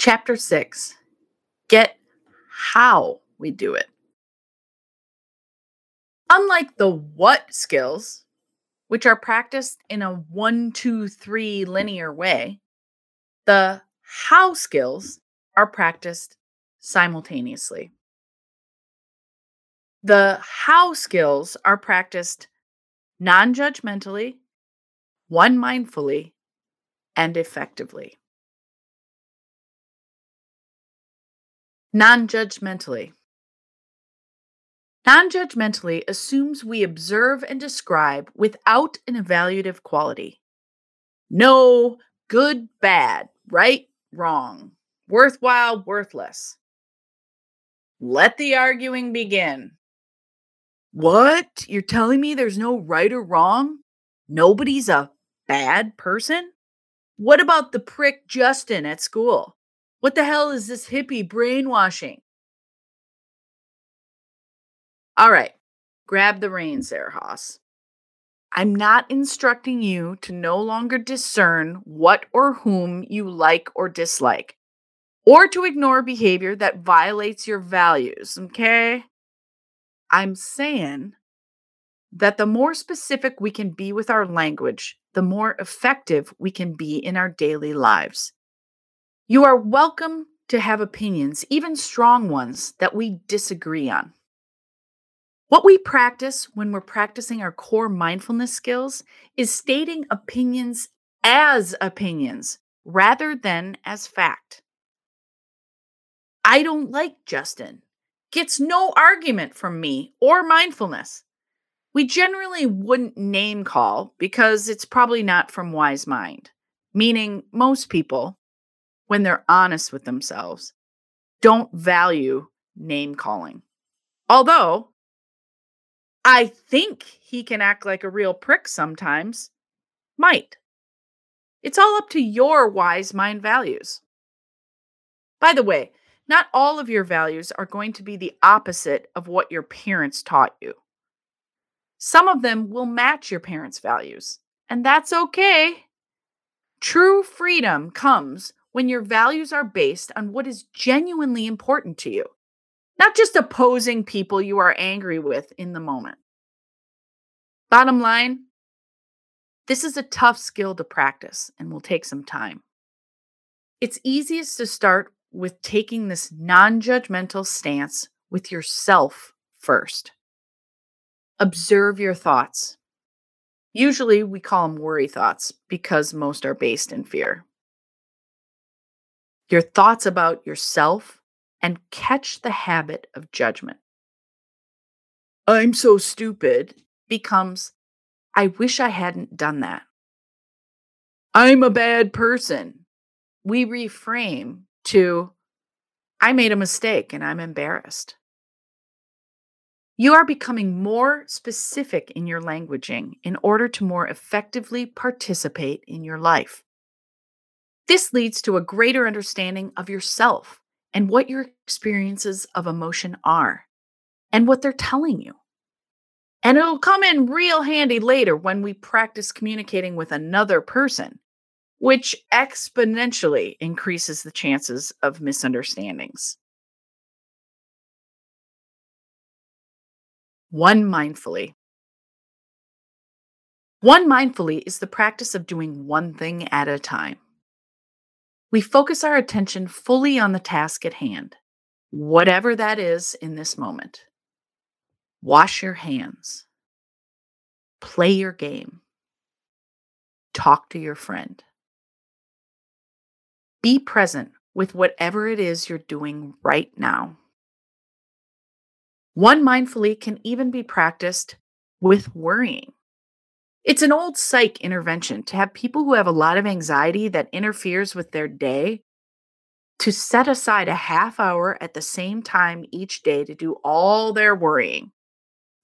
Chapter 6 Get how we do it. Unlike the what skills, which are practiced in a one, two, three linear way, the how skills are practiced simultaneously. The how skills are practiced non judgmentally, one mindfully, and effectively. Non judgmentally. Non judgmentally assumes we observe and describe without an evaluative quality. No, good, bad, right, wrong, worthwhile, worthless. Let the arguing begin. What? You're telling me there's no right or wrong? Nobody's a bad person? What about the prick Justin at school? What the hell is this hippie brainwashing? All right, grab the reins there, Haas. I'm not instructing you to no longer discern what or whom you like or dislike, or to ignore behavior that violates your values, okay? I'm saying that the more specific we can be with our language, the more effective we can be in our daily lives. You are welcome to have opinions, even strong ones, that we disagree on. What we practice when we're practicing our core mindfulness skills is stating opinions as opinions rather than as fact. I don't like Justin. Gets no argument from me or mindfulness. We generally wouldn't name call because it's probably not from wise mind, meaning most people, when they're honest with themselves, don't value name calling. Although I think he can act like a real prick sometimes. Might. It's all up to your wise mind values. By the way, not all of your values are going to be the opposite of what your parents taught you. Some of them will match your parents' values, and that's okay. True freedom comes when your values are based on what is genuinely important to you not just opposing people you are angry with in the moment. Bottom line, this is a tough skill to practice and will take some time. It's easiest to start with taking this non judgmental stance with yourself first. Observe your thoughts. Usually, we call them worry thoughts because most are based in fear. Your thoughts about yourself and catch the habit of judgment. I'm so stupid becomes, I wish I hadn't done that. I'm a bad person. We reframe to, I made a mistake and I'm embarrassed. You are becoming more specific in your languaging in order to more effectively participate in your life. This leads to a greater understanding of yourself and what your experiences of emotion are and what they're telling you. And it'll come in real handy later when we practice communicating with another person, which exponentially increases the chances of misunderstandings. One mindfully. One mindfully is the practice of doing one thing at a time. We focus our attention fully on the task at hand, whatever that is in this moment. Wash your hands. Play your game. Talk to your friend. Be present with whatever it is you're doing right now. One mindfully can even be practiced with worrying. It's an old psych intervention to have people who have a lot of anxiety that interferes with their day to set aside a half hour at the same time each day to do all their worrying.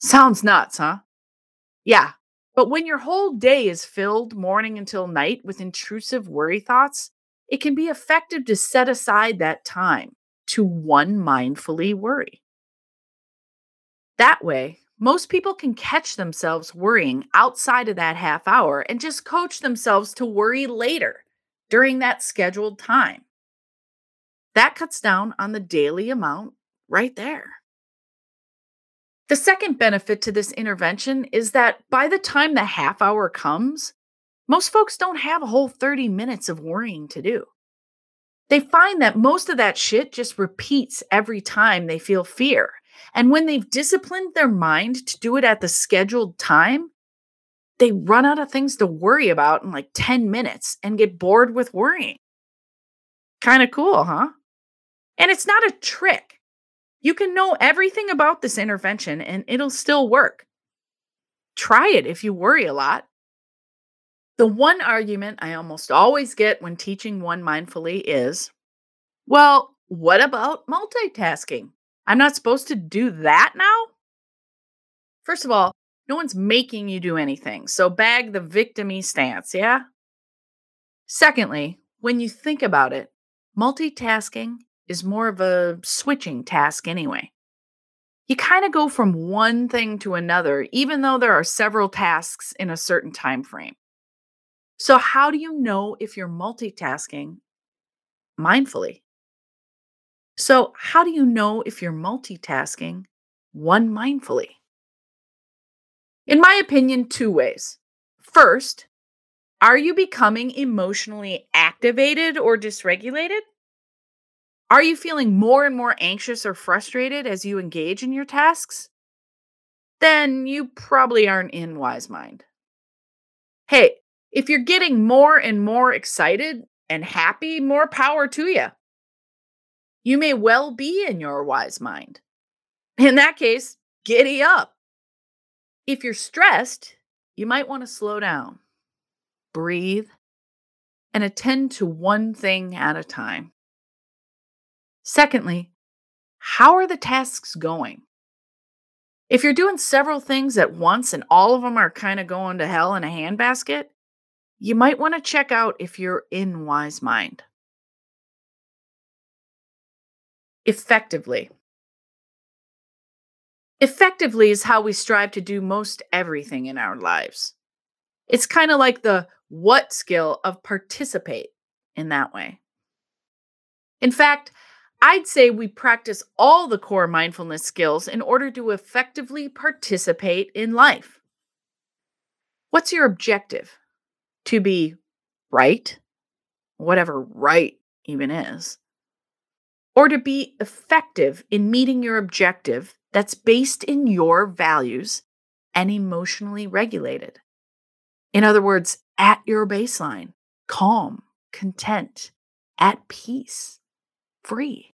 Sounds nuts, huh? Yeah, but when your whole day is filled morning until night with intrusive worry thoughts, it can be effective to set aside that time to one mindfully worry. That way, most people can catch themselves worrying outside of that half hour and just coach themselves to worry later during that scheduled time. That cuts down on the daily amount right there. The second benefit to this intervention is that by the time the half hour comes, most folks don't have a whole 30 minutes of worrying to do. They find that most of that shit just repeats every time they feel fear. And when they've disciplined their mind to do it at the scheduled time, they run out of things to worry about in like 10 minutes and get bored with worrying. Kind of cool, huh? And it's not a trick. You can know everything about this intervention and it'll still work. Try it if you worry a lot. The one argument I almost always get when teaching one mindfully is well, what about multitasking? I'm not supposed to do that now? First of all, no one's making you do anything, so bag the victimy stance, yeah? Secondly, when you think about it, multitasking is more of a switching task anyway. You kind of go from one thing to another, even though there are several tasks in a certain time frame. So, how do you know if you're multitasking mindfully? So, how do you know if you're multitasking one mindfully? In my opinion, two ways. First, are you becoming emotionally activated or dysregulated? Are you feeling more and more anxious or frustrated as you engage in your tasks? Then you probably aren't in wise mind. Hey, if you're getting more and more excited and happy, more power to you. You may well be in your wise mind. In that case, giddy up. If you're stressed, you might want to slow down, breathe, and attend to one thing at a time. Secondly, how are the tasks going? If you're doing several things at once and all of them are kind of going to hell in a handbasket, you might want to check out if you're in wise mind. Effectively. Effectively is how we strive to do most everything in our lives. It's kind of like the what skill of participate in that way. In fact, I'd say we practice all the core mindfulness skills in order to effectively participate in life. What's your objective? To be right, whatever right even is, or to be effective in meeting your objective that's based in your values and emotionally regulated. In other words, at your baseline, calm, content, at peace free.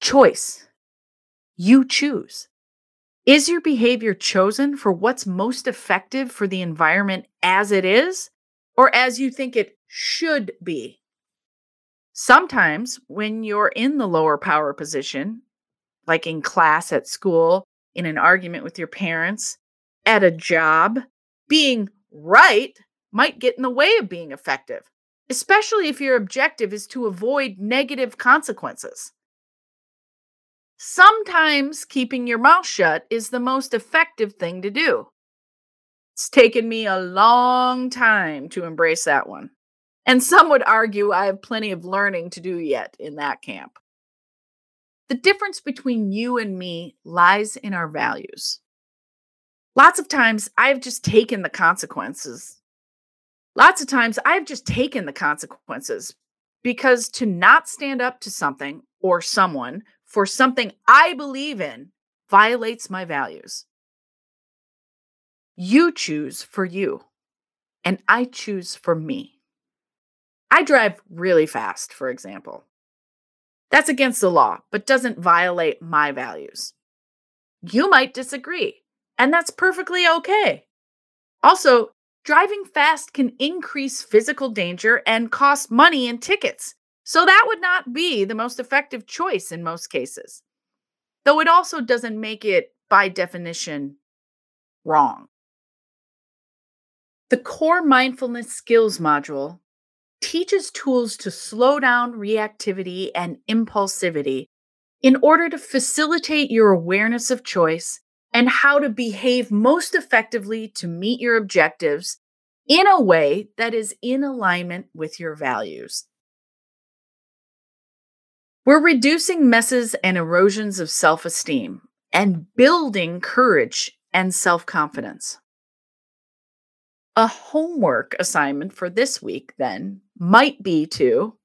Choice. You choose. Is your behavior chosen for what's most effective for the environment as it is, or as you think it should be? Sometimes, when you're in the lower power position, like in class at school, in an argument with your parents, at a job, being right might get in the way of being effective especially if your objective is to avoid negative consequences. Sometimes keeping your mouth shut is the most effective thing to do. It's taken me a long time to embrace that one. And some would argue I have plenty of learning to do yet in that camp. The difference between you and me lies in our values. Lots of times I've just taken the consequences Lots of times I've just taken the consequences because to not stand up to something or someone for something I believe in violates my values. You choose for you, and I choose for me. I drive really fast, for example. That's against the law, but doesn't violate my values. You might disagree, and that's perfectly okay. Also, driving fast can increase physical danger and cost money in tickets. So that would not be the most effective choice in most cases. Though it also doesn't make it, by definition, wrong. The Core Mindfulness Skills module teaches tools to slow down reactivity and impulsivity in order to facilitate your awareness of choice and how to behave most effectively to meet your objectives in a way that is in alignment with your values. We're reducing messes and erosions of self esteem and building courage and self confidence. A homework assignment for this week, then, might be to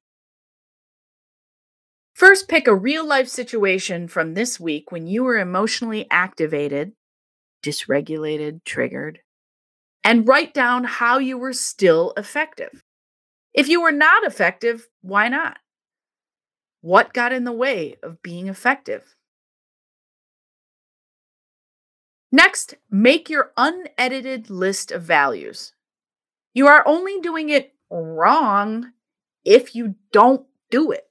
first pick a real life situation from this week when you were emotionally activated, dysregulated, triggered, and write down how you were still effective. If you were not effective, why not? What got in the way of being effective? Next, make your unedited list of values. You are only doing it wrong if you don't do it.